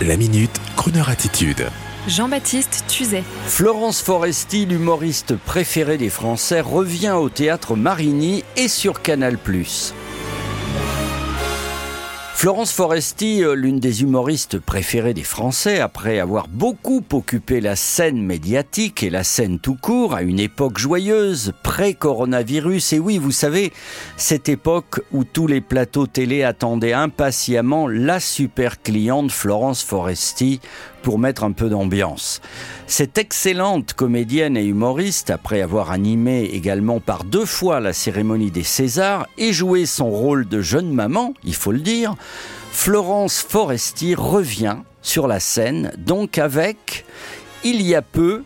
La minute, Kroneur attitude. Jean-Baptiste Tuzet. Florence Foresti, l'humoriste préférée des Français, revient au théâtre Marigny et sur Canal+. Florence Foresti, euh, l'une des humoristes préférées des Français, après avoir beaucoup occupé la scène médiatique et la scène tout court à une époque joyeuse, pré-coronavirus, et oui, vous savez, cette époque où tous les plateaux télé attendaient impatiemment la super cliente Florence Foresti pour mettre un peu d'ambiance. Cette excellente comédienne et humoriste, après avoir animé également par deux fois la cérémonie des Césars et joué son rôle de jeune maman, il faut le dire, Florence Foresti revient sur la scène, donc avec, il y a peu,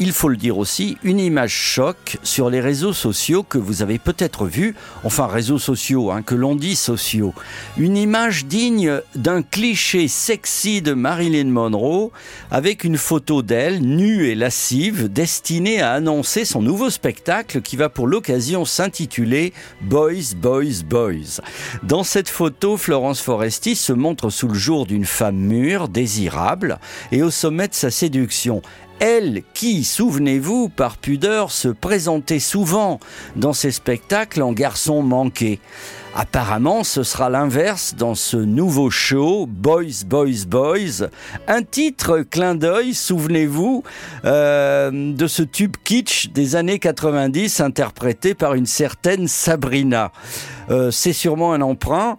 il faut le dire aussi, une image choc sur les réseaux sociaux que vous avez peut-être vu, enfin réseaux sociaux, hein, que l'on dit sociaux. Une image digne d'un cliché sexy de Marilyn Monroe avec une photo d'elle, nue et lascive, destinée à annoncer son nouveau spectacle qui va pour l'occasion s'intituler Boys, Boys, Boys. Dans cette photo, Florence Foresti se montre sous le jour d'une femme mûre, désirable et au sommet de sa séduction elle qui, souvenez-vous, par pudeur, se présentait souvent dans ses spectacles en garçon manqué. Apparemment, ce sera l'inverse dans ce nouveau show, Boys, Boys, Boys. Un titre clin d'œil, souvenez-vous, euh, de ce tube kitsch des années 90 interprété par une certaine Sabrina. Euh, c'est sûrement un emprunt.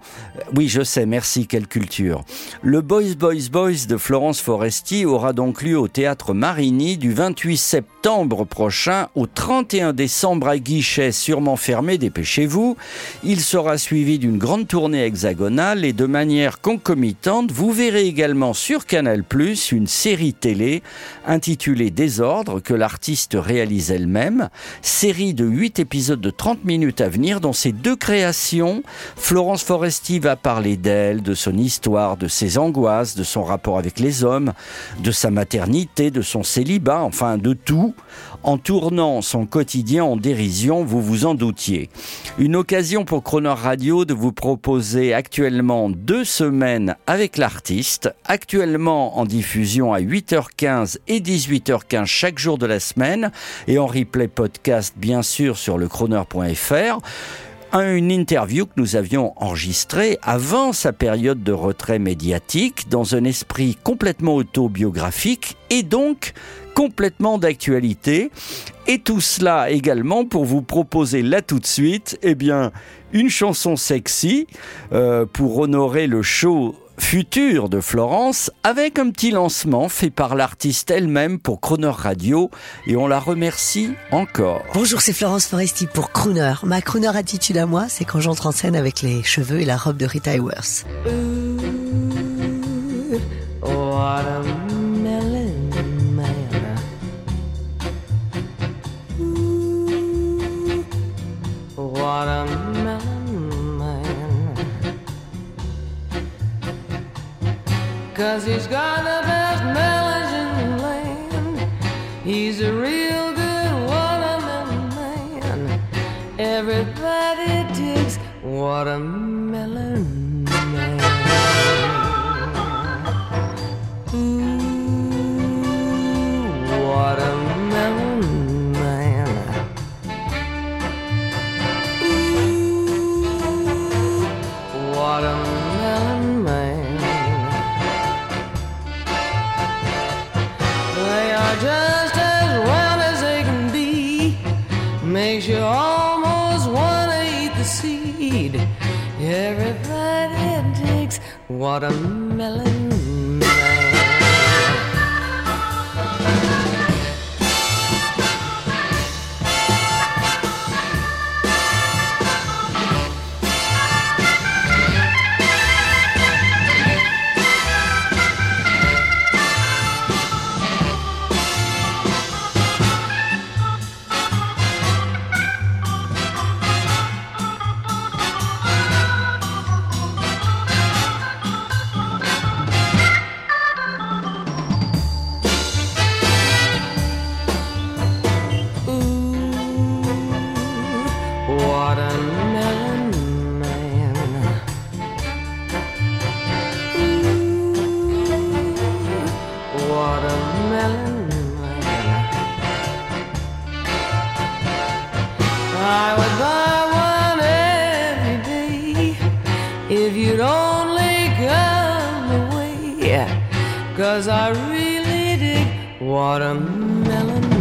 Oui, je sais, merci, quelle culture. Le Boys, Boys, Boys de Florence Foresti aura donc lieu au théâtre Marigny du 28 septembre prochain au 31 décembre à guichet sûrement fermé, dépêchez-vous. Il sera suivi d'une grande tournée hexagonale et de manière concomitante, vous verrez également sur Canal+, une série télé intitulée Désordre que l'artiste réalise elle-même, série de 8 épisodes de 30 minutes à venir dont ces deux créations. Florence Foresti va parler d'elle, de son histoire, de ses angoisses, de son rapport avec les hommes, de sa maternité, de son célibat, enfin de tout, en tournant son quotidien en dérision, vous vous en doutiez. Une occasion pour Croner Radio de vous proposer actuellement deux semaines avec l'artiste, actuellement en diffusion à 8h15 et 18h15 chaque jour de la semaine et en replay podcast bien sûr sur le chroner.fr une interview que nous avions enregistrée avant sa période de retrait médiatique dans un esprit complètement autobiographique et donc complètement d'actualité. Et tout cela également pour vous proposer là tout de suite, eh bien, une chanson sexy euh, pour honorer le show futur de Florence avec un petit lancement fait par l'artiste elle-même pour Croner Radio et on la remercie encore. Bonjour, c'est Florence Foresti pour Crooner. Ma Crooner attitude à moi, c'est quand j'entre en scène avec les cheveux et la robe de Rita Hayworth. Cause he's got the best melons in the land. He's a real good watermelon man. Everybody digs watermelon just as well as they can be. Makes you almost wanna eat the seed. Everybody takes watermelon. I would buy one every day if you'd only come away. Cause I really dig watermelon.